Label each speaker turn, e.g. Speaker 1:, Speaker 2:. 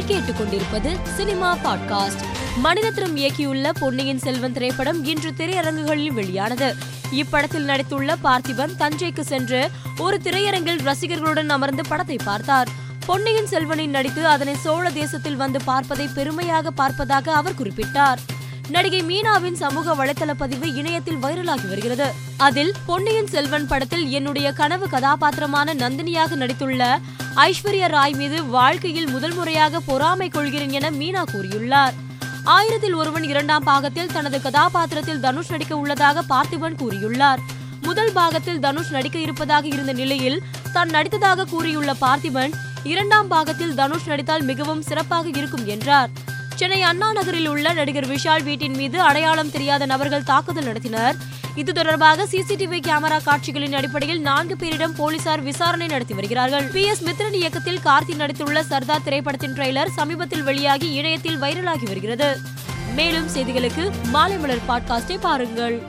Speaker 1: நீங்கள் கேட்டுக்கொண்டிருப்பது cinema podcast. Mani Ratnam இயக்கியுள்ள பொன்னியின் செல்வன் திரைப்படம் இன்று திரையரங்குகளில் வெளியானது. இப்படத்தில் நடித்துள்ள பார்த்திபன் தஞ்சைக்கு சென்று ஒரு திரையரங்கில் ரசிகர்களுடன் அமர்ந்து படத்தை பார்த்தார். பொன்னியின் செல்வனில் நடித்து அதனை சோழ தேசத்தில் வந்து பார்ப்பதை பெருமையாக பார்ப்பதாக அவர் குறிப்பிட்டார். நடிகை மீனாவின் சமூக வலைதள பதிவு இணையத்தில் வைரலாகி வருகிறது. அதில் பொன்னியின் செல்வன் படத்தில் என்னுடைய கனவு கதாபாத்திரமான நந்தினியாக நடித்துள்ள ஐஸ்வர்யா ராய் மீது வாழ்க்கையில் முதல் முறையாக பொறாமை கொள்கிறேன் என மீனா கூறியுள்ளார். ஆயிரத்தில் ஒருவன் இரண்டாம் பாகத்தில் தனது கதாபாத்திரத்தில் தனுஷ் நடிக்க உள்ளதாக பார்த்திபன் கூறியுள்ளார். முதல் பாகத்தில் தனுஷ் நடிக்க இருப்பதாக இருந்த நிலையில் தான் நடித்ததாக கூறியுள்ள பார்த்திபன் இரண்டாம் பாகத்தில் தனுஷ் நடித்தால் மிகவும் சிறப்பாக இருக்கும் என்றார். சென்னை அண்ணா நகரில் உள்ள நடிகர் விஷால் வீட்டின் மீது அடையாளம் தெரியாத நபர்கள் தாக்குதல் நடத்தினர். இது தொடர்பாக சிசிடிவி கேமரா காட்சிகளின் அடிப்படையில் நான்கு பேரிடம் போலீசார் விசாரணை நடத்தி வருகிறார்கள். பி. எஸ். மித்ரன் இயக்கத்தில் கார்த்தி நடித்துள்ள சர்தார் திரைப்படத்தின் ட்ரெய்லர் சமீபத்தில் வெளியாகி இணையத்தில் வைரலாகி வருகிறது. மேலும் செய்திகளுக்கு மாலை மலர் பாட்காஸ்டை பாருங்கள்.